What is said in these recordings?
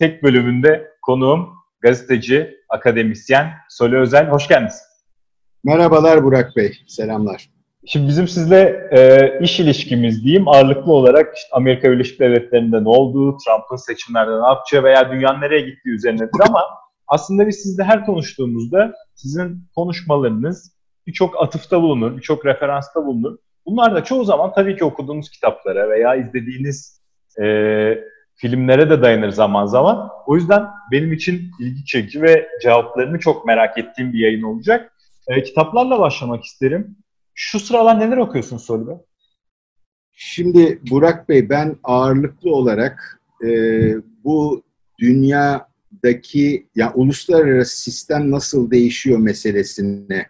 tek bölümünde konuğum gazeteci, akademisyen Soli Özel. Hoş geldiniz. Merhabalar Burak Bey, selamlar. Şimdi bizim sizle e, iş ilişkimiz diyeyim ağırlıklı olarak işte Amerika Birleşik Devletleri'nde ne olduğu, Trump'ın seçimlerde ne yapacağı veya dünya nereye gittiği üzerinedir ama aslında biz sizle her konuştuğumuzda sizin konuşmalarınız birçok atıfta bulunur, birçok referansta bulunur. Bunlar da çoğu zaman tabii ki okuduğunuz kitaplara veya izlediğiniz e, filmlere de dayanır zaman zaman. O yüzden benim için ilgi çekici ve cevaplarını çok merak ettiğim bir yayın olacak. E, kitaplarla başlamak isterim. Şu sıralar neler okuyorsun Soli Şimdi Burak Bey ben ağırlıklı olarak e, bu dünyadaki ya uluslararası sistem nasıl değişiyor meselesine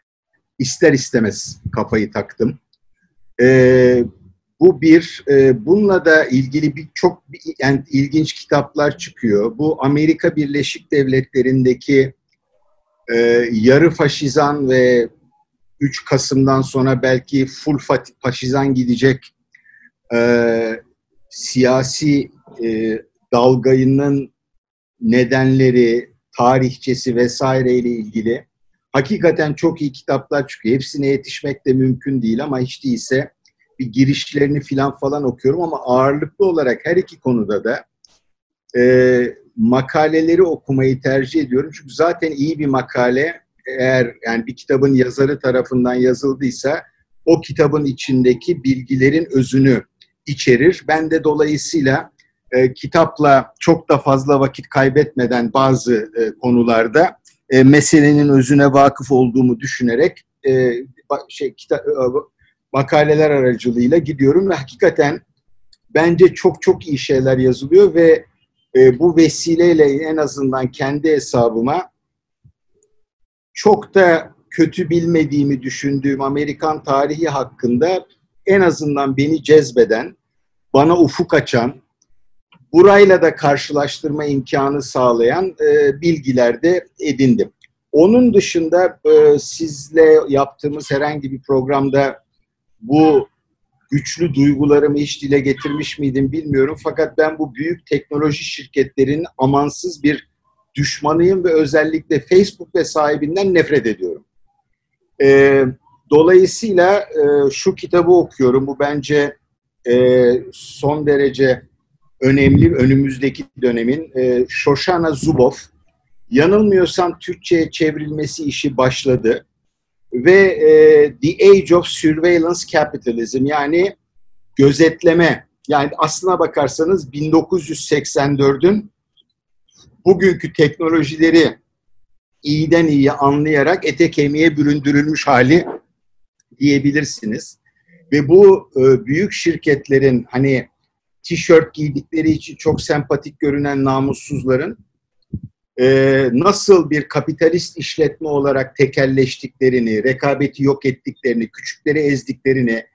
ister istemez kafayı taktım. E, bu bir, e, bununla da ilgili bir çok yani ilginç kitaplar çıkıyor. Bu Amerika Birleşik Devletleri'ndeki e, yarı faşizan ve 3 Kasım'dan sonra belki full faşizan gidecek e, siyasi e, dalgayının nedenleri, tarihçesi vesaireyle ilgili hakikaten çok iyi kitaplar çıkıyor. Hepsine yetişmek de mümkün değil ama hiç değilse bir girişlerini filan falan okuyorum ama ağırlıklı olarak her iki konuda da e, makaleleri okumayı tercih ediyorum. Çünkü zaten iyi bir makale eğer yani bir kitabın yazarı tarafından yazıldıysa o kitabın içindeki bilgilerin özünü içerir. Ben de dolayısıyla e, kitapla çok da fazla vakit kaybetmeden bazı e, konularda e, meselenin özüne vakıf olduğumu düşünerek e, şey kitap e, makaleler aracılığıyla gidiyorum ve hakikaten bence çok çok iyi şeyler yazılıyor ve e, bu vesileyle en azından kendi hesabıma çok da kötü bilmediğimi düşündüğüm Amerikan tarihi hakkında en azından beni cezbeden, bana ufuk açan, burayla da karşılaştırma imkanı sağlayan e, bilgiler de edindim. Onun dışında e, sizle yaptığımız herhangi bir programda bu güçlü duygularımı hiç dile getirmiş miydim bilmiyorum. Fakat ben bu büyük teknoloji şirketlerinin amansız bir düşmanıyım ve özellikle Facebook ve sahibinden nefret ediyorum. E, dolayısıyla e, şu kitabı okuyorum. Bu bence e, son derece önemli önümüzdeki dönemin. E, Shoshana Zuboff. Yanılmıyorsam Türkçe'ye çevrilmesi işi başladı. Ve e, The Age of Surveillance Capitalism yani gözetleme yani aslına bakarsanız 1984'ün bugünkü teknolojileri iyiden iyiye anlayarak ete kemiğe büründürülmüş hali diyebilirsiniz. Ve bu e, büyük şirketlerin hani tişört giydikleri için çok sempatik görünen namussuzların e, nasıl bir kapitalist işletme olarak tekelleştiklerini, rekabeti yok ettiklerini, küçükleri ezdiklerini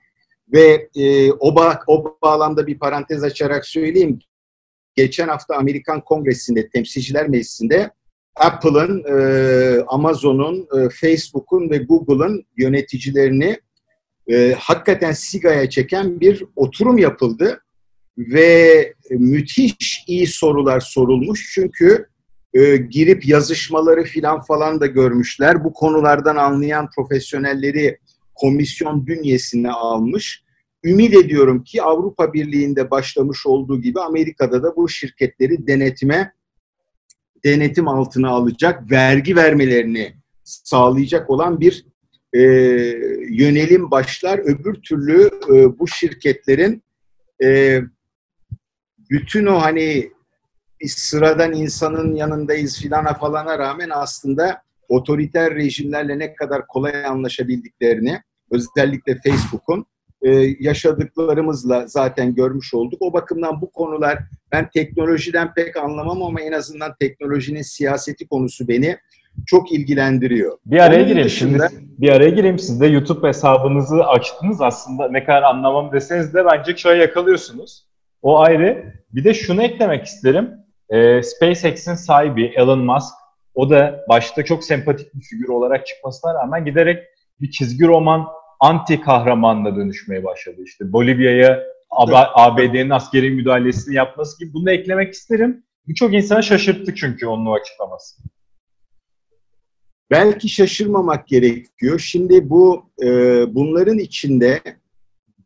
ve e, o, ba o bağlamda bir parantez açarak söyleyeyim. Geçen hafta Amerikan Kongresi'nde, Temsilciler Meclisi'nde Apple'ın, e, Amazon'un, e, Facebook'un ve Google'ın yöneticilerini e, hakikaten sigaya çeken bir oturum yapıldı ve müthiş iyi sorular sorulmuş. Çünkü e, girip yazışmaları filan falan da görmüşler. Bu konulardan anlayan profesyonelleri komisyon bünyesine almış ümit ediyorum ki Avrupa Birliği'nde başlamış olduğu gibi Amerika'da da bu şirketleri denetime denetim altına alacak, vergi vermelerini sağlayacak olan bir e, yönelim başlar. Öbür türlü e, bu şirketlerin e, bütün o hani sıradan insanın yanındayız filana falana rağmen aslında otoriter rejimlerle ne kadar kolay anlaşabildiklerini özellikle Facebook'un e, yaşadıklarımızla zaten görmüş olduk. O bakımdan bu konular ben teknolojiden pek anlamam ama en azından teknolojinin siyaseti konusu beni çok ilgilendiriyor. Bir araya Onun gireyim dışında- şimdi. Bir araya gireyim. Siz de YouTube hesabınızı açtınız aslında. Ne kadar anlamam deseniz de bence çayı yakalıyorsunuz. O ayrı. Bir de şunu eklemek isterim. Ee, SpaceX'in sahibi Elon Musk o da başta çok sempatik bir figür olarak çıkmasına rağmen giderek bir çizgi roman anti kahramanla dönüşmeye başladı. İşte Bolivya'ya AB- ABD'nin askeri müdahalesini yapması gibi bunu da eklemek isterim. Birçok insanı şaşırttı çünkü onun o açıklaması. Belki şaşırmamak gerekiyor. Şimdi bu e, bunların içinde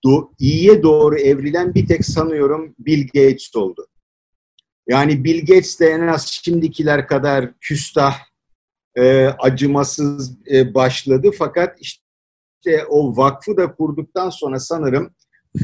do, iyiye doğru evrilen bir tek sanıyorum Bill Gates oldu. Yani Bill Gates de en az şimdikiler kadar küstah, e, acımasız e, başladı. Fakat işte o vakfı da kurduktan sonra sanırım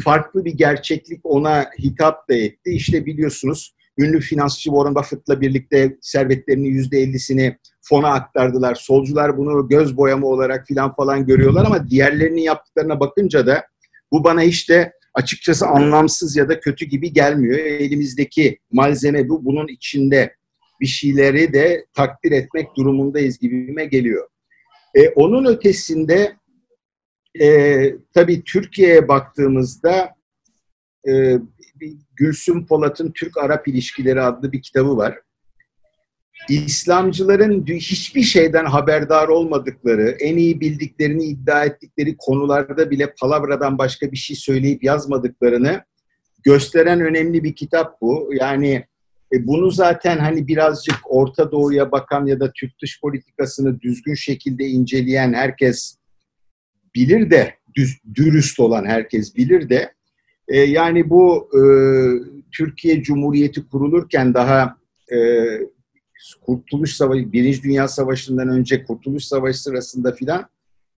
farklı bir gerçeklik ona hitap da etti. İşte biliyorsunuz ünlü finansçı Warren Buffett'la birlikte servetlerinin yüzde ellisini fona aktardılar. Solcular bunu göz boyama olarak filan falan görüyorlar ama diğerlerinin yaptıklarına bakınca da bu bana işte açıkçası anlamsız ya da kötü gibi gelmiyor. Elimizdeki malzeme bu. Bunun içinde bir şeyleri de takdir etmek durumundayız gibime geliyor. E, onun ötesinde e, tabii Türkiye'ye baktığımızda e, Gülsüm Polat'ın Türk-Arap İlişkileri adlı bir kitabı var. İslamcıların hiçbir şeyden haberdar olmadıkları, en iyi bildiklerini iddia ettikleri konularda bile palavradan başka bir şey söyleyip yazmadıklarını gösteren önemli bir kitap bu. Yani e, bunu zaten hani birazcık Orta Doğu'ya bakan ya da Türk dış politikasını düzgün şekilde inceleyen herkes bilir de, dürüst olan herkes bilir de, e, yani bu e, Türkiye Cumhuriyeti kurulurken daha Kurtuluş Savaşı, Birinci Dünya Savaşı'ndan önce Kurtuluş Savaşı sırasında filan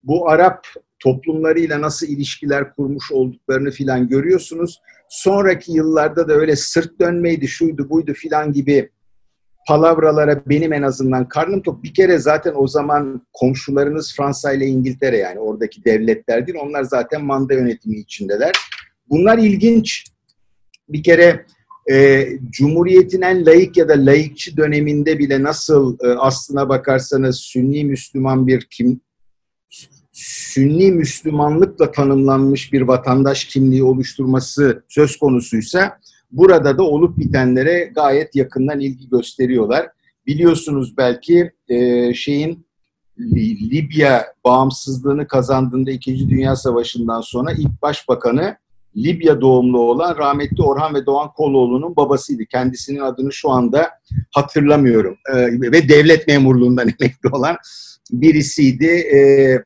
bu Arap toplumlarıyla nasıl ilişkiler kurmuş olduklarını filan görüyorsunuz. Sonraki yıllarda da öyle sırt dönmeydi, şuydu buydu filan gibi palavralara benim en azından karnım tok. Bir kere zaten o zaman komşularınız Fransa ile İngiltere yani oradaki devletler değil. Onlar zaten manda yönetimi içindeler. Bunlar ilginç. Bir kere e, Cumhuriyet'in en layık ya da layıkçı döneminde bile nasıl e, aslına bakarsanız Sünni Müslüman bir kim Sünni Müslümanlıkla tanımlanmış bir vatandaş kimliği oluşturması söz konusuysa burada da olup bitenlere gayet yakından ilgi gösteriyorlar. Biliyorsunuz belki e, şeyin Libya bağımsızlığını kazandığında İkinci Dünya Savaşı'ndan sonra ilk başbakanı Libya doğumlu olan rahmetli Orhan ve Doğan Koloğlu'nun babasıydı. Kendisinin adını şu anda hatırlamıyorum. Ee, ve devlet memurluğundan emekli olan birisiydi. Ee,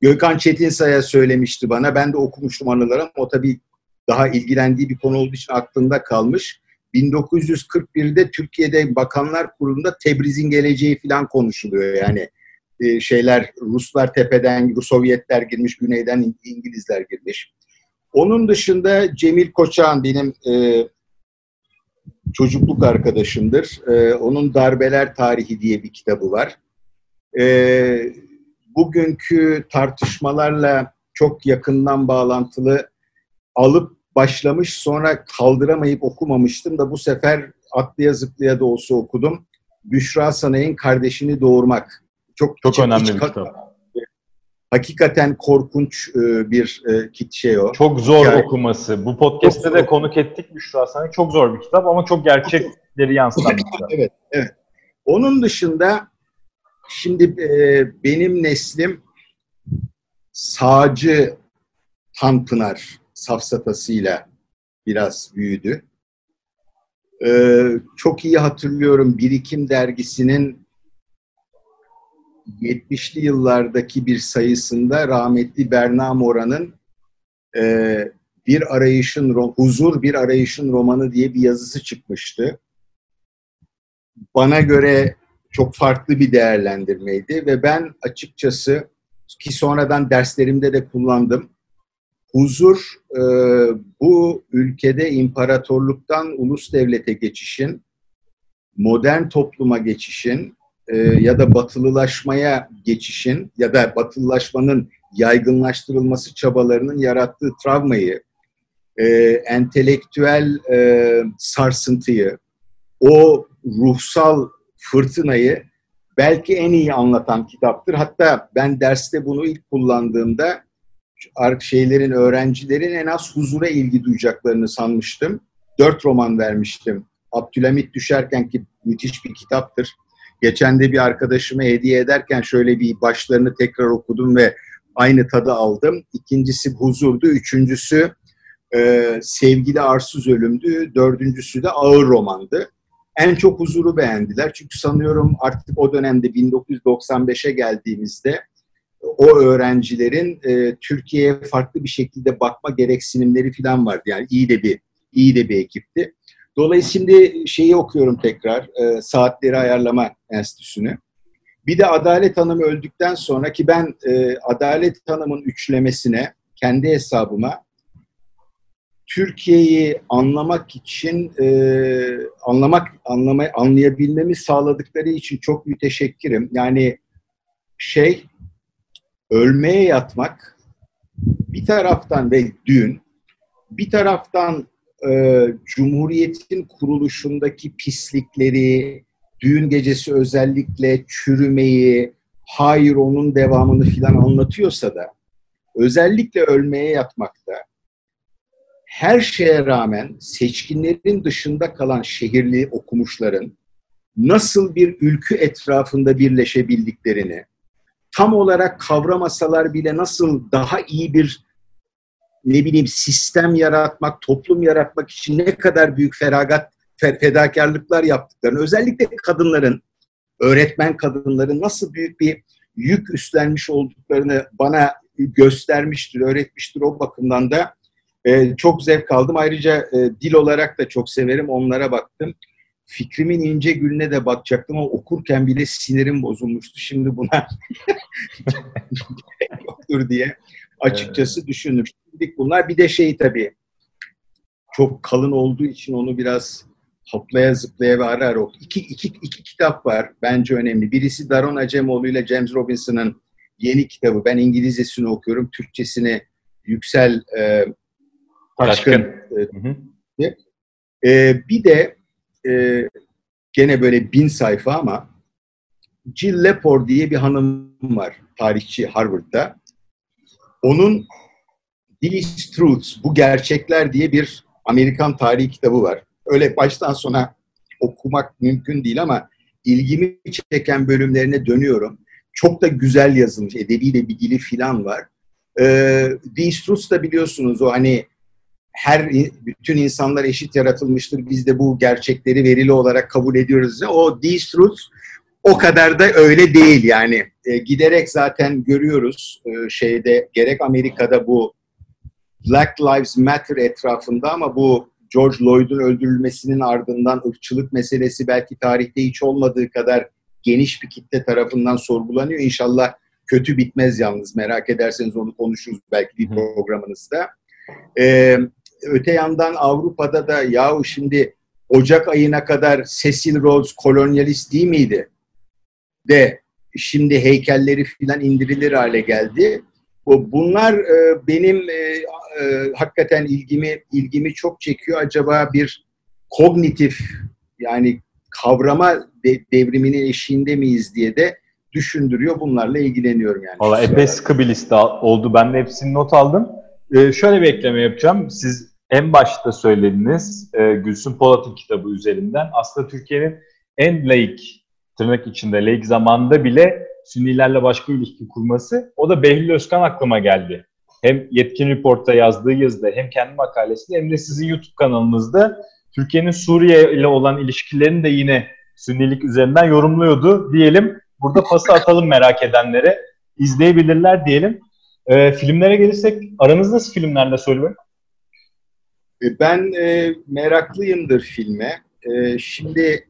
Gökhan Çetinsay'a söylemişti bana. Ben de okumuştum anıları o tabii daha ilgilendiği bir konu olduğu için aklımda kalmış. 1941'de Türkiye'de Bakanlar Kurulu'nda Tebriz'in geleceği falan konuşuluyor yani. Ee, şeyler Ruslar tepeden, Sovyetler girmiş, güneyden İngilizler girmiş. Onun dışında Cemil Koçak'ın benim e, çocukluk arkadaşımdır. E, onun Darbeler Tarihi diye bir kitabı var. E, bugünkü tartışmalarla çok yakından bağlantılı alıp başlamış sonra kaldıramayıp okumamıştım da bu sefer atlıya zıplaya da olsa okudum. Büşra Sanay'ın Kardeşini Doğurmak. Çok, çok önemli bir kitap hakikaten korkunç e, bir e, kit şey o. Çok zor yani, okuması. Bu podcast'te de konuk ettik Büşra sana. Çok zor bir kitap ama çok gerçekleri yansıtan bir kitap. evet, evet. Onun dışında şimdi e, benim neslim sağcı Tanpınar safsatasıyla biraz büyüdü. Ee, çok iyi hatırlıyorum Birikim dergisinin 70'li yıllardaki bir sayısında rahmetli Berna Mora'nın e, bir arayışın huzur bir arayışın romanı diye bir yazısı çıkmıştı. Bana göre çok farklı bir değerlendirmeydi ve ben açıkçası ki sonradan derslerimde de kullandım. Huzur e, bu ülkede imparatorluktan ulus devlete geçişin, modern topluma geçişin e, ya da batılılaşmaya geçişin ya da batılılaşmanın yaygınlaştırılması çabalarının yarattığı travmayı, e, entelektüel e, sarsıntıyı, o ruhsal fırtınayı belki en iyi anlatan kitaptır. Hatta ben derste bunu ilk kullandığımda şeylerin, öğrencilerin en az huzura ilgi duyacaklarını sanmıştım. Dört roman vermiştim. Abdülhamit Düşerken ki müthiş bir kitaptır. Geçen de bir arkadaşıma hediye ederken şöyle bir başlarını tekrar okudum ve aynı tadı aldım. İkincisi Huzur'du. Üçüncüsü e, Sevgili Arsız Ölüm'dü. Dördüncüsü de Ağır Roman'dı. En çok Huzur'u beğendiler. Çünkü sanıyorum artık o dönemde 1995'e geldiğimizde o öğrencilerin e, Türkiye'ye farklı bir şekilde bakma gereksinimleri falan vardı. Yani iyi de bir iyi de bir ekipti. Dolayısıyla şimdi şeyi okuyorum tekrar, e, Saatleri Ayarlama Enstitüsü'nü. Bir de Adalet Hanım öldükten sonra ki ben e, Adalet Hanım'ın üçlemesine, kendi hesabıma Türkiye'yi anlamak için e, anlamak anlama, anlayabilmemi sağladıkları için çok müteşekkirim. Yani şey ölmeye yatmak bir taraftan ve dün bir taraftan e, Cumhuriyet'in kuruluşundaki pislikleri, düğün gecesi özellikle çürümeyi, hayır onun devamını filan anlatıyorsa da özellikle ölmeye yatmakta her şeye rağmen seçkinlerin dışında kalan şehirli okumuşların nasıl bir ülkü etrafında birleşebildiklerini, tam olarak kavramasalar bile nasıl daha iyi bir ne bileyim sistem yaratmak, toplum yaratmak için ne kadar büyük feragat, fedakarlıklar yaptıklarını, özellikle kadınların, öğretmen kadınların nasıl büyük bir yük üstlenmiş olduklarını bana göstermiştir, öğretmiştir o bakımdan da e, çok zevk aldım. Ayrıca e, dil olarak da çok severim, onlara baktım. Fikrimin ince gülüne de bakacaktım ama okurken bile sinirim bozulmuştu. Şimdi buna yoktur diye açıkçası evet. Şimdi bunlar bir de şey tabii çok kalın olduğu için onu biraz hoplaya zıplaya ve ara ara iki, iki, iki kitap var bence önemli. Birisi Daron Acemoğlu ile James Robinson'ın yeni kitabı. Ben İngilizcesini okuyorum. Türkçesini Yüksel e, Taşkın. E, e, bir de e, gene böyle bin sayfa ama Jill Lepore diye bir hanım var. Tarihçi Harvard'da. Onun These Truths, Bu Gerçekler diye bir Amerikan tarihi kitabı var. Öyle baştan sona okumak mümkün değil ama ilgimi çeken bölümlerine dönüyorum. Çok da güzel yazılmış, edebi de bir dili filan var. Ee, Truths da biliyorsunuz o hani her bütün insanlar eşit yaratılmıştır. Biz de bu gerçekleri verili olarak kabul ediyoruz. O Truths o kadar da öyle değil yani. E, giderek zaten görüyoruz e, şeyde gerek Amerika'da bu Black Lives Matter etrafında ama bu George Floyd'un öldürülmesinin ardından ırkçılık meselesi belki tarihte hiç olmadığı kadar geniş bir kitle tarafından sorgulanıyor. İnşallah kötü bitmez yalnız. Merak ederseniz onu konuşuruz belki bir programınızda. Ee, öte yandan Avrupa'da da yahu şimdi Ocak ayına kadar Cecil Rhodes kolonyalist değil miydi? De şimdi heykelleri filan indirilir hale geldi. Bunlar e, benim e, hakikaten ilgimi ilgimi çok çekiyor. Acaba bir kognitif yani kavrama devriminin eşiğinde miyiz diye de düşündürüyor. Bunlarla ilgileniyorum yani. Valla epey sıkı bir liste oldu. Ben de hepsini not aldım. Ee, şöyle bir ekleme yapacağım. Siz en başta söylediniz e, Gülsün Polat'ın kitabı üzerinden aslında Türkiye'nin en laik tırnak içinde laik zamanında bile Sünnilerle başka ilişki kurması. O da Behlül Özkan aklıma geldi. Hem Yetkin Report'ta yazdığı yazıda hem kendi makalesinde hem de sizin YouTube kanalınızda Türkiye'nin Suriye ile olan ilişkilerini de yine Sünnilik üzerinden yorumluyordu diyelim. Burada pası atalım merak edenlere. izleyebilirler diyelim. E, filmlere gelirsek aranız nasıl filmlerle söylüyor? Ben e, meraklıyımdır filme. E, şimdi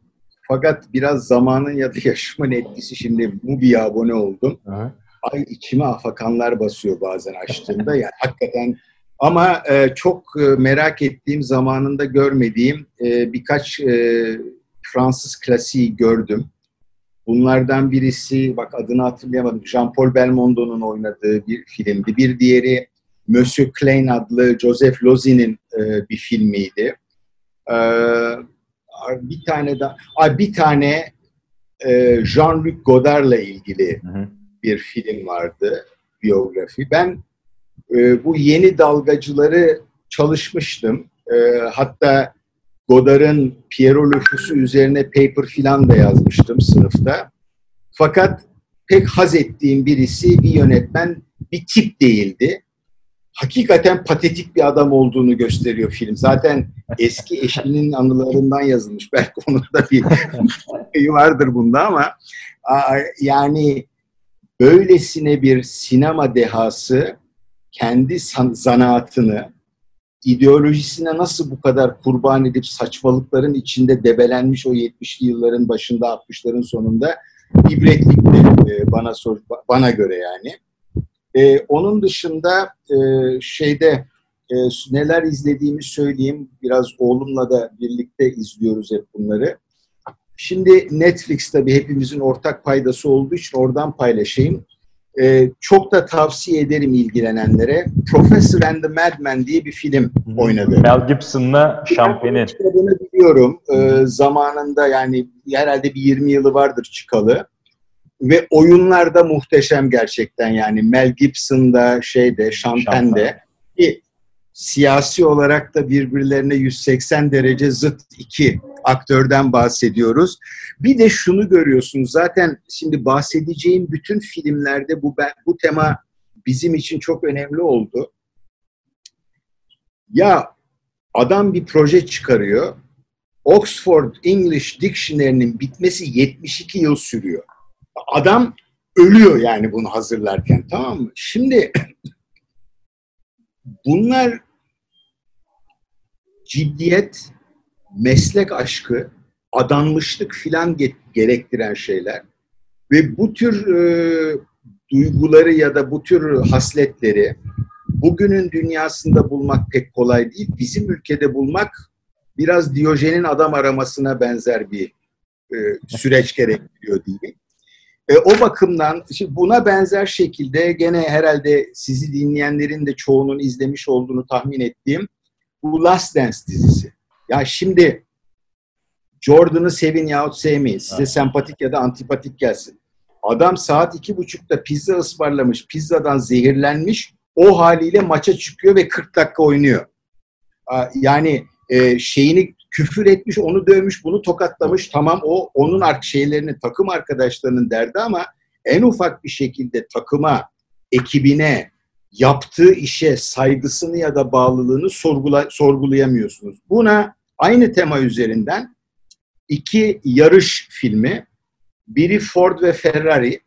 fakat biraz zamanın ya da yaşımın etkisi şimdi Mubi'ye abone oldum. Hı. Ay içime afakanlar basıyor bazen açtığımda. yani hakikaten ama e, çok e, merak ettiğim zamanında görmediğim e, birkaç e, Fransız klasiği gördüm. Bunlardan birisi, bak adını hatırlayamadım, Jean-Paul Belmondo'nun oynadığı bir filmdi. Bir diğeri Monsieur Klein adlı Joseph Lozi'nin e, bir filmiydi. E, bir tane daha, bir tane e, Jean-Luc Godard'la ilgili hı hı. Bir film vardı, biyografi. Ben e, bu yeni dalgacıları çalışmıştım. E, hatta Godard'ın Pierrot Le Fou'su üzerine paper filan da yazmıştım sınıfta. Fakat pek haz ettiğim birisi bir yönetmen bir tip değildi. Hakikaten patetik bir adam olduğunu gösteriyor film. Zaten eski eşinin anılarından yazılmış. Belki onun da bir vardır bunda ama yani böylesine bir sinema dehası kendi zanaatını ideolojisine nasıl bu kadar kurban edip saçmalıkların içinde debelenmiş o 70'li yılların başında 60'ların sonunda ibretlikti e, bana sor, bana göre yani. E, onun dışında e, şeyde e, neler izlediğimi söyleyeyim. Biraz oğlumla da birlikte izliyoruz hep bunları. Şimdi Netflix tabii hepimizin ortak paydası olduğu için oradan paylaşayım. Ee, çok da tavsiye ederim ilgilenenlere. Professor and the Madman diye bir film oynadı. Mel Gibson'la Champagne'in. Adını biliyorum. Ee, zamanında yani herhalde bir 20 yılı vardır çıkalı. Ve oyunlar da muhteşem gerçekten yani. Mel Gibson'da şeyde, Champagne'de. Ki siyasi olarak da birbirlerine 180 derece zıt iki aktörden bahsediyoruz. Bir de şunu görüyorsunuz zaten şimdi bahsedeceğim bütün filmlerde bu bu tema bizim için çok önemli oldu. Ya adam bir proje çıkarıyor. Oxford English Dictionary'nin bitmesi 72 yıl sürüyor. Adam ölüyor yani bunu hazırlarken tamam mı? Şimdi bunlar ciddiyet, meslek aşkı, adanmışlık filan gerektiren şeyler. Ve bu tür e, duyguları ya da bu tür hasletleri bugünün dünyasında bulmak pek kolay değil. Bizim ülkede bulmak biraz Diyojen'in adam aramasına benzer bir e, süreç gerektiriyor diyeyim. E, o bakımdan şimdi buna benzer şekilde gene herhalde sizi dinleyenlerin de çoğunun izlemiş olduğunu tahmin ettiğim bu Last Dance dizisi. Ya şimdi Jordan'ı sevin yahut sevmeyin. Size evet. sempatik ya da antipatik gelsin. Adam saat iki buçukta pizza ısmarlamış, pizzadan zehirlenmiş. O haliyle maça çıkıyor ve 40 dakika oynuyor. Yani e, şeyini küfür etmiş, onu dövmüş, bunu tokatlamış. Tamam o onun şeylerini, takım arkadaşlarının derdi ama en ufak bir şekilde takıma, ekibine, yaptığı işe saygısını ya da bağlılığını sorgula, sorgulayamıyorsunuz. Buna aynı tema üzerinden iki yarış filmi, biri Ford ve Ferrari,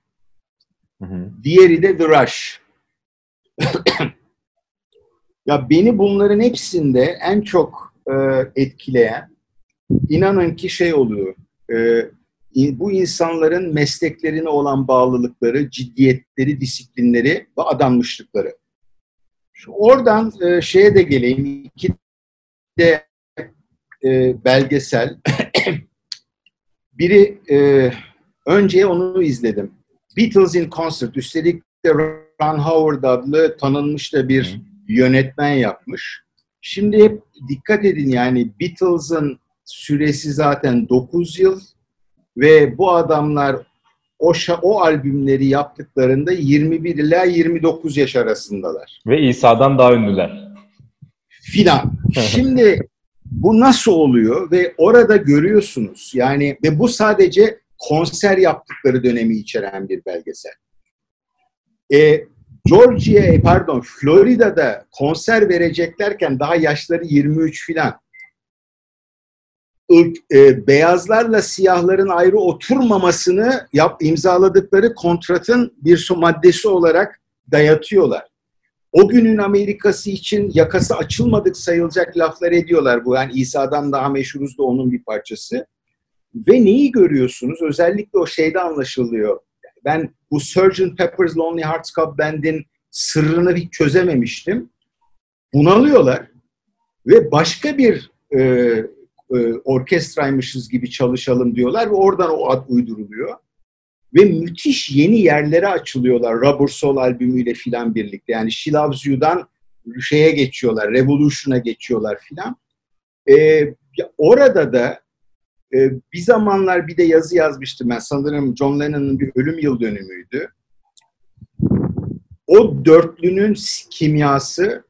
hı hı. diğeri de The Rush. ya beni bunların hepsinde en çok e, etkileyen, inanın ki şey oluyor, e, bu insanların mesleklerine olan bağlılıkları, ciddiyetleri, disiplinleri ve adanmışlıkları. Şu oradan e, şeye de geleyim. İki de e, belgesel. Biri e, önce onu izledim. Beatles in Concert. Üstelik de Ron Howard adlı tanınmış da bir yönetmen yapmış. Şimdi hep dikkat edin yani Beatles'ın süresi zaten 9 yıl ve bu adamlar o, o albümleri yaptıklarında 21 ila 29 yaş arasındalar. Ve İsa'dan daha ünlüler. Filan. Şimdi bu nasıl oluyor ve orada görüyorsunuz yani ve bu sadece konser yaptıkları dönemi içeren bir belgesel. E, Georgia, pardon Florida'da konser vereceklerken daha yaşları 23 filan e, beyazlarla siyahların ayrı oturmamasını yap, imzaladıkları kontratın bir maddesi olarak dayatıyorlar. O günün Amerikası için yakası açılmadık sayılacak laflar ediyorlar bu. Yani İsa'dan daha meşhuruz da onun bir parçası. Ve neyi görüyorsunuz? Özellikle o şeyde anlaşılıyor. Ben bu Sgt. Pepper's Lonely Hearts Club Band'in sırrını hiç çözememiştim. Bunalıyorlar ve başka bir e, e, orkestraymışız gibi çalışalım diyorlar ve oradan o ad uyduruluyor. Ve müthiş yeni yerlere açılıyorlar Rubber Soul albümüyle filan birlikte. Yani She Loves You'dan şeye geçiyorlar, Revolution'a geçiyorlar filan. Ee, orada da e, bir zamanlar bir de yazı yazmıştım ben. Sanırım John Lennon'ın bir ölüm yıl dönümüydü. O dörtlünün kimyası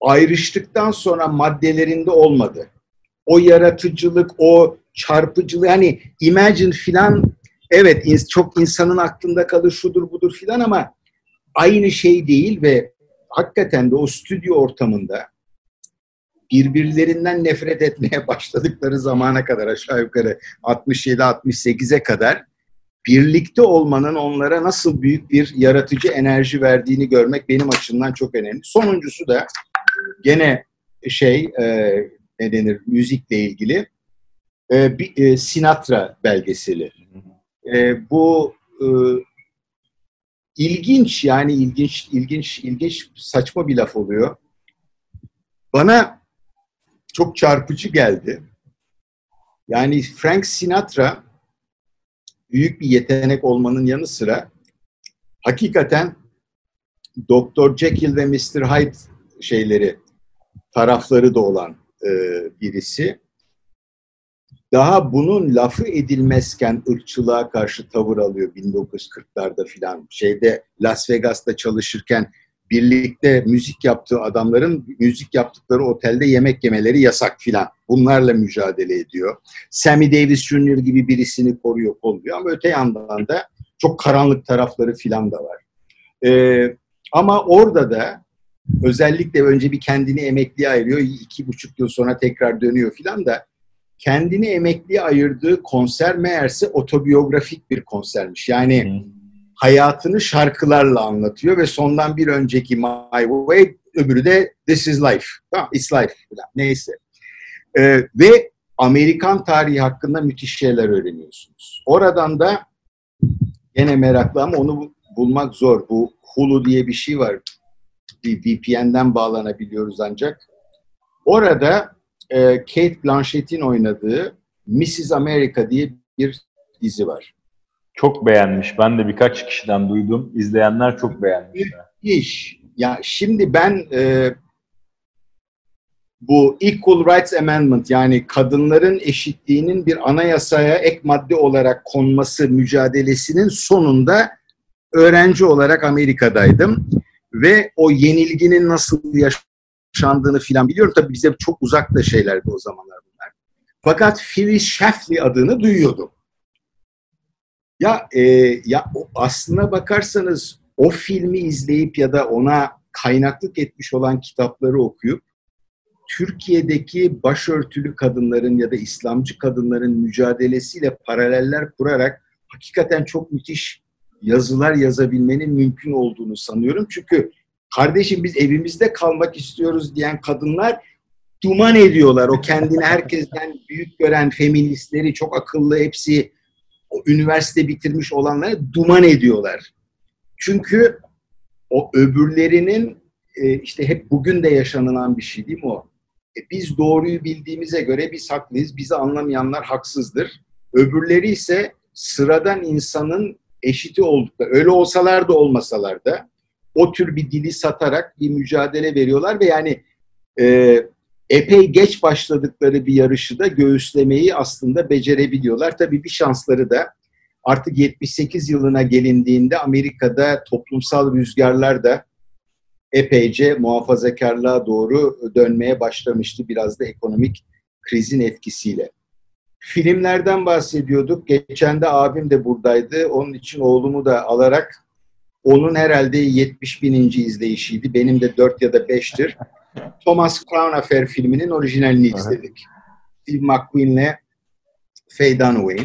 ayrıştıktan sonra maddelerinde olmadı. O yaratıcılık, o çarpıcılık, hani Imagine filan evet çok insanın aklında kalır şudur budur filan ama aynı şey değil ve hakikaten de o stüdyo ortamında birbirlerinden nefret etmeye başladıkları zamana kadar aşağı yukarı 67-68'e kadar birlikte olmanın onlara nasıl büyük bir yaratıcı enerji verdiğini görmek benim açımdan çok önemli. Sonuncusu da gene şey e, ne denir müzikle ilgili e, bir, e, Sinatra belgeseli. E, bu e, ilginç yani ilginç ilginç ilginç saçma bir laf oluyor. Bana çok çarpıcı geldi. Yani Frank Sinatra büyük bir yetenek olmanın yanı sıra hakikaten Dr. Jekyll ve Mr. Hyde şeyleri tarafları da olan e, birisi. Daha bunun lafı edilmezken ırkçılığa karşı tavır alıyor 1940'larda filan. Şeyde Las Vegas'ta çalışırken birlikte müzik yaptığı adamların müzik yaptıkları otelde yemek yemeleri yasak filan. Bunlarla mücadele ediyor. Sammy Davis Jr. gibi birisini koruyor, kolluyor ama öte yandan da çok karanlık tarafları filan da var. Ee, ama orada da özellikle önce bir kendini emekliye ayırıyor, iki buçuk yıl sonra tekrar dönüyor filan da kendini emekliye ayırdığı konser meğerse otobiyografik bir konsermiş. Yani hayatını şarkılarla anlatıyor ve sondan bir önceki My Way, öbürü de This is Life. Tamam, It's Life falan. Neyse. Ee, ve Amerikan tarihi hakkında müthiş şeyler öğreniyorsunuz. Oradan da gene meraklı ama onu bulmak zor. Bu Hulu diye bir şey var. Bir VPN'den bağlanabiliyoruz ancak. Orada e, Kate Blanchett'in oynadığı Mrs. America diye bir dizi var. Çok beğenmiş. Ben de birkaç kişiden duydum. İzleyenler çok beğenmiş. İş. Ya şimdi ben e, bu Equal Rights Amendment yani kadınların eşitliğinin bir anayasaya ek madde olarak konması mücadelesinin sonunda öğrenci olarak Amerika'daydım ve o yenilginin nasıl yaşandığını filan biliyorum. Tabii bize çok uzak da şeylerdi o zamanlar bunlar. Fakat Phyllis Schlafly adını duyuyordum. Ya e, ya aslına bakarsanız o filmi izleyip ya da ona kaynaklık etmiş olan kitapları okuyup Türkiye'deki başörtülü kadınların ya da İslamcı kadınların mücadelesiyle paraleller kurarak hakikaten çok müthiş yazılar yazabilmenin mümkün olduğunu sanıyorum. Çünkü kardeşim biz evimizde kalmak istiyoruz diyen kadınlar duman ediyorlar. O kendini herkesten büyük gören feministleri çok akıllı hepsi o üniversite bitirmiş olanları duman ediyorlar. Çünkü o öbürlerinin e, işte hep bugün de yaşanılan bir şey değil mi o? E, biz doğruyu bildiğimize göre biz haklıyız, bizi anlamayanlar haksızdır. Öbürleri ise sıradan insanın eşiti oldukları, öyle olsalar da olmasalar da o tür bir dili satarak bir mücadele veriyorlar ve yani e, epey geç başladıkları bir yarışı da göğüslemeyi aslında becerebiliyorlar. Tabii bir şansları da artık 78 yılına gelindiğinde Amerika'da toplumsal rüzgarlar da epeyce muhafazakarlığa doğru dönmeye başlamıştı biraz da ekonomik krizin etkisiyle. Filmlerden bahsediyorduk. Geçen de abim de buradaydı. Onun için oğlumu da alarak onun herhalde 70 bininci izleyişiydi. Benim de 4 ya da 5'tir. Thomas Crown Affair filminin orijinalini izledik. Steve McQueen'le Faye Dunaway.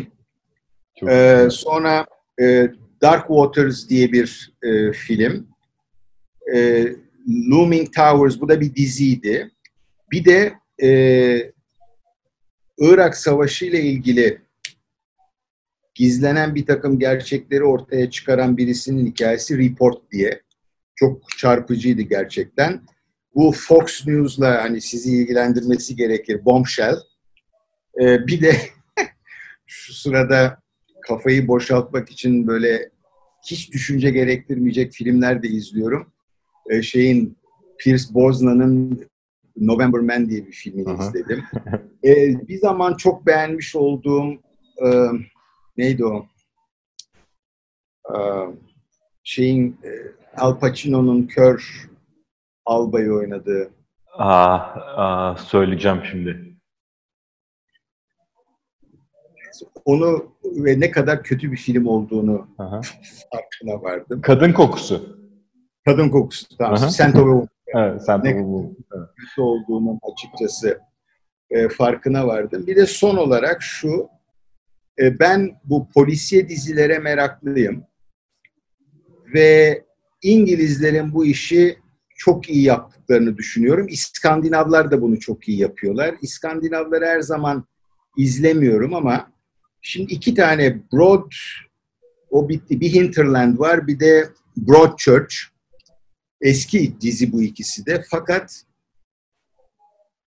Ee, sonra e, Dark Waters diye bir e, film. E, Looming Towers, bu da bir diziydi. Bir de e, Irak Savaşı ile ilgili gizlenen bir takım gerçekleri ortaya çıkaran birisinin hikayesi Report diye. Çok çarpıcıydı gerçekten. Bu Fox News'la hani sizi ilgilendirmesi gerekir. Bombshell. Ee, bir de şu sırada kafayı boşaltmak için böyle hiç düşünce gerektirmeyecek filmler de izliyorum. E, şeyin Pierce Brosnan'ın November Man diye bir filmini Aha. izledim. E, bir zaman çok beğenmiş olduğum e, neydi o? E, şeyin e, Al Pacino'nun kör albayı oynadığı Aa, aa, söyleyeceğim şimdi. onu ve ne kadar kötü bir film olduğunu Aha. farkına vardım. Kadın kokusu. Kadın kokusu tamam. A Woman Evet, sen Ne-. Evet. kötü olduğunun açıkçası e, farkına vardım. Bir de son olarak şu, e, ben bu polisiye dizilere meraklıyım ve İngilizlerin bu işi çok iyi yaptıklarını düşünüyorum. İskandinavlar da bunu çok iyi yapıyorlar. İskandinavları her zaman izlemiyorum ama şimdi iki tane Broad, o bitti. Bir Hinterland var, bir de Broadchurch. Eski dizi bu ikisi de. Fakat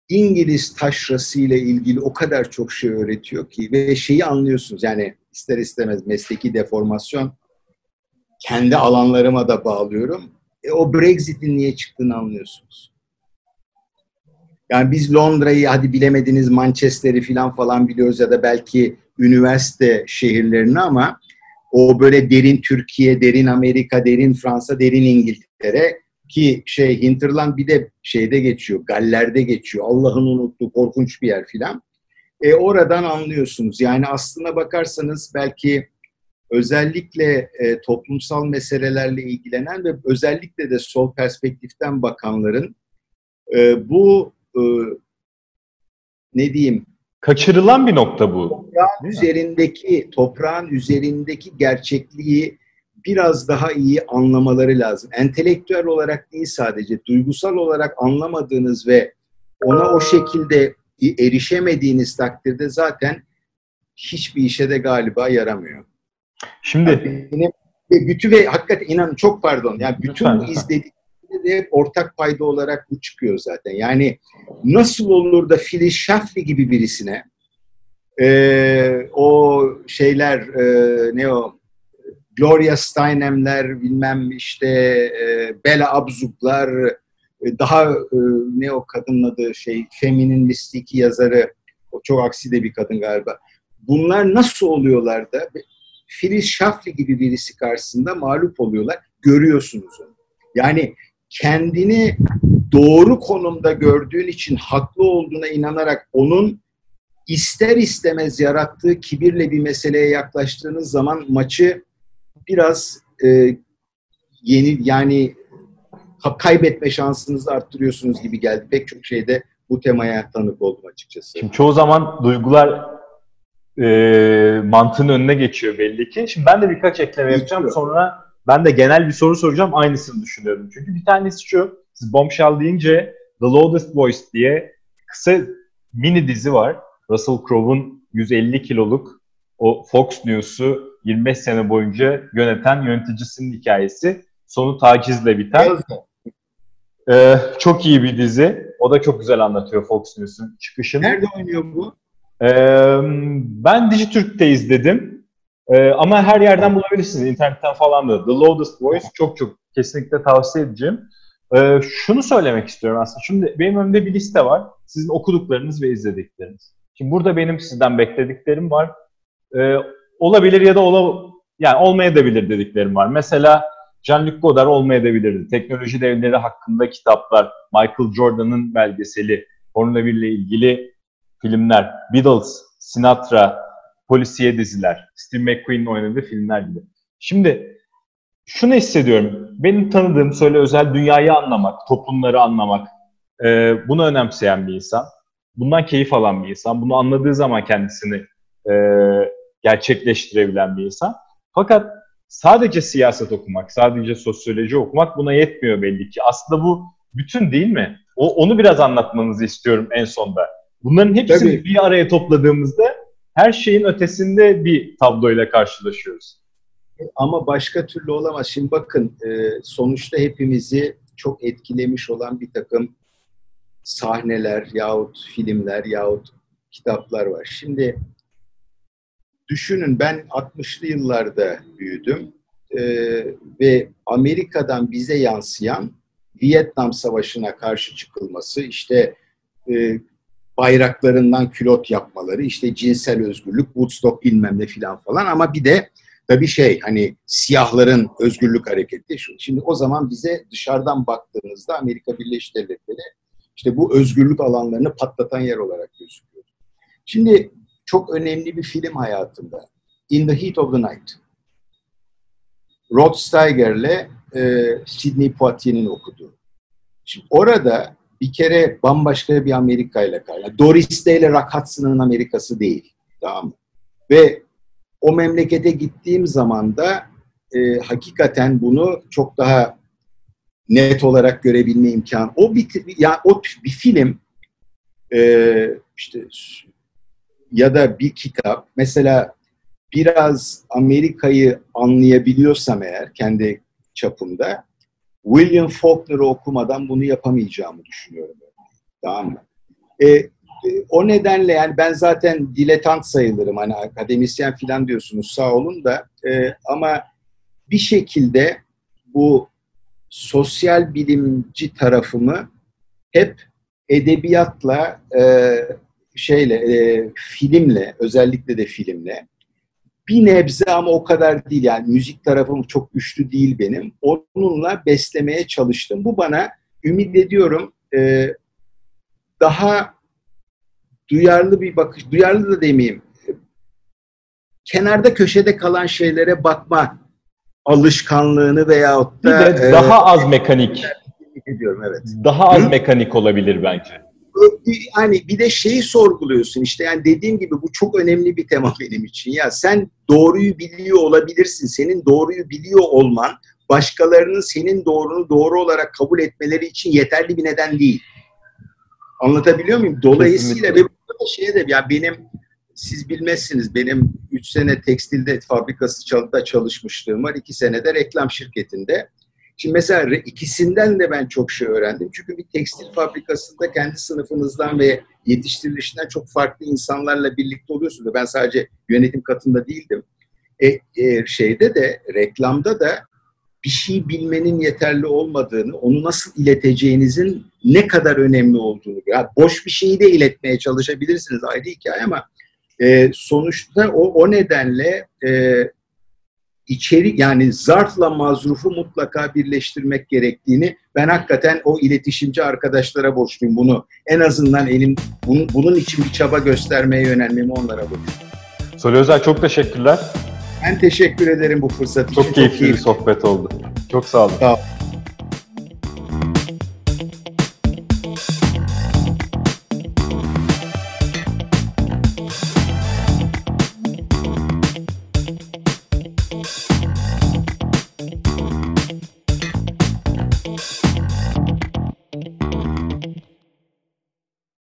İngiliz taşrası ile ilgili o kadar çok şey öğretiyor ki ve şeyi anlıyorsunuz yani ister istemez mesleki deformasyon kendi alanlarıma da bağlıyorum. E, o Brexit'in niye çıktığını anlıyorsunuz. Yani biz Londra'yı hadi bilemediniz Manchester'i falan falan biliyoruz ya da belki üniversite şehirlerini ama o böyle derin Türkiye, derin Amerika, derin Fransa, derin İngiltere ki şey Hinterland bir de şeyde geçiyor, Galler'de geçiyor. Allah'ın unuttuğu korkunç bir yer filan. E, oradan anlıyorsunuz. Yani aslına bakarsanız belki özellikle e, toplumsal meselelerle ilgilenen ve özellikle de sol perspektiften bakanların e, bu e, ne diyeyim Kaçırılan bir nokta bu. toprağın üzerindeki toprağın üzerindeki gerçekliği biraz daha iyi anlamaları lazım. Entelektüel olarak değil sadece duygusal olarak anlamadığınız ve ona o şekilde erişemediğiniz takdirde zaten hiçbir işe de galiba yaramıyor. Şimdi Benim ve bütün ve hakikaten inanın çok pardon. Yani bütün Lütfen, izlediklerinde de hep ortak payda olarak bu çıkıyor zaten. Yani nasıl olur da Phyllis Schlafly gibi birisine e, o şeyler e, ne o Gloria Steinem'ler bilmem işte e, Bella Abzug'lar e, daha e, ne o kadının adı şey feministik yazarı o çok aksi de bir kadın galiba. Bunlar nasıl oluyorlar da Filiz Şafli gibi birisi karşısında mağlup oluyorlar. Görüyorsunuz onu. Yani kendini doğru konumda gördüğün için haklı olduğuna inanarak onun ister istemez yarattığı kibirle bir meseleye yaklaştığınız zaman maçı biraz e, yeni yani ka- kaybetme şansınızı arttırıyorsunuz gibi geldi. Pek çok şeyde bu temaya tanık oldum açıkçası. Şimdi çoğu zaman duygular e, mantığın önüne geçiyor belli ki. Şimdi ben de birkaç ekleme yapacağım. Geçiyor. Sonra ben de genel bir soru soracağım. Aynısını düşünüyorum. Çünkü bir tanesi şu. Siz Bombshell deyince The Loudest Voice diye kısa mini dizi var. Russell Crowe'un 150 kiloluk o Fox News'u 25 sene boyunca yöneten yöneticisinin hikayesi. Sonu tacizle biten. Ee, çok iyi bir dizi. O da çok güzel anlatıyor Fox News'un çıkışını. Nerede oynuyor bu? Ee, ben Dijitürk'te izledim. Ee, ama her yerden bulabilirsiniz. internetten falan da. The Loudest Voice çok çok kesinlikle tavsiye edeceğim. Ee, şunu söylemek istiyorum aslında. Şimdi benim önümde bir liste var. Sizin okuduklarınız ve izledikleriniz. Şimdi burada benim sizden beklediklerim var. Ee, olabilir ya da ola, yani olmayabilir dediklerim var. Mesela Jean-Luc Godard olmayabilirdi. Teknoloji devleri hakkında kitaplar, Michael Jordan'ın belgeseli, Formula 1 ile ilgili filmler, Beatles, Sinatra, polisiye diziler, Steve McQueen'in oynadığı filmler gibi. Şimdi şunu hissediyorum. Benim tanıdığım söyle özel dünyayı anlamak, toplumları anlamak, e, bunu önemseyen bir insan. Bundan keyif alan bir insan. Bunu anladığı zaman kendisini e, gerçekleştirebilen bir insan. Fakat sadece siyaset okumak, sadece sosyoloji okumak buna yetmiyor belli ki. Aslında bu bütün değil mi? O, onu biraz anlatmanızı istiyorum en sonda. Bunların hepsini Tabii. bir araya topladığımızda her şeyin ötesinde bir tabloyla karşılaşıyoruz. Ama başka türlü olamaz. Şimdi bakın e, sonuçta hepimizi çok etkilemiş olan bir takım sahneler yahut filmler yahut kitaplar var. Şimdi düşünün ben 60'lı yıllarda büyüdüm e, ve Amerika'dan bize yansıyan Vietnam Savaşı'na karşı çıkılması, işte e, bayraklarından külot yapmaları, işte cinsel özgürlük, Woodstock bilmem ne filan falan ama bir de tabii şey hani siyahların özgürlük hareketi. Şimdi o zaman bize dışarıdan baktığınızda Amerika Birleşik Devletleri işte bu özgürlük alanlarını patlatan yer olarak gözüküyor. Şimdi çok önemli bir film hayatımda. In the Heat of the Night. Rod Steiger'le e, Sidney Poitier'in okuduğu. Şimdi orada bir kere bambaşka bir Amerika ile karşı. Doris Day ile Rock Hudson'ın Amerikası değil. Tamam mı? Ve o memlekete gittiğim zaman da e, hakikaten bunu çok daha net olarak görebilme imkanı. O bir ya o bir film e, işte ya da bir kitap mesela biraz Amerika'yı anlayabiliyorsam eğer kendi çapımda William Faulkner'ı okumadan bunu yapamayacağımı düşünüyorum. Tamam mı? E, e, o nedenle yani ben zaten diletant sayılırım. Hani akademisyen falan diyorsunuz sağ olun da e, ama bir şekilde bu sosyal bilimci tarafımı hep edebiyatla e, şeyle e, filmle özellikle de filmle bir nebze ama o kadar değil yani müzik tarafım çok güçlü değil benim. Onunla beslemeye çalıştım. Bu bana ümit ediyorum e, daha duyarlı bir bakış, duyarlı da demeyeyim, kenarda köşede kalan şeylere bakma alışkanlığını veyahut da... Bir de e, daha az mekanik. Ediyorum, evet. Daha az Hı? mekanik olabilir bence hani bir de şeyi sorguluyorsun işte yani dediğim gibi bu çok önemli bir tema benim için. Ya sen doğruyu biliyor olabilirsin. Senin doğruyu biliyor olman başkalarının senin doğrunu doğru olarak kabul etmeleri için yeterli bir neden değil. Anlatabiliyor muyum? Dolayısıyla ve burada şeye de ya benim siz bilmezsiniz benim 3 sene tekstilde fabrikası çalışmışlığım var. 2 senede reklam şirketinde. Şimdi mesela ikisinden de ben çok şey öğrendim. Çünkü bir tekstil fabrikasında kendi sınıfınızdan ve yetiştirilişinden çok farklı insanlarla birlikte oluyorsunuz. Ben sadece yönetim katında değildim. E, e, şeyde de reklamda da bir şey bilmenin yeterli olmadığını, onu nasıl ileteceğinizin ne kadar önemli olduğunu. Ya boş bir şeyi de iletmeye çalışabilirsiniz ayrı hikaye ama e, sonuçta o, o nedenle e, içerik yani zarfla mazrufu mutlaka birleştirmek gerektiğini ben hakikaten o iletişimci arkadaşlara borçluyum bunu. En azından elim bunun, bunun için bir çaba göstermeye yönelmemi onlara borçluyum. Söyle Özel çok teşekkürler. Ben teşekkür ederim bu fırsat çok için. Keyifli çok keyifli bir sohbet oldu. Çok sağ olun. Sağ olun.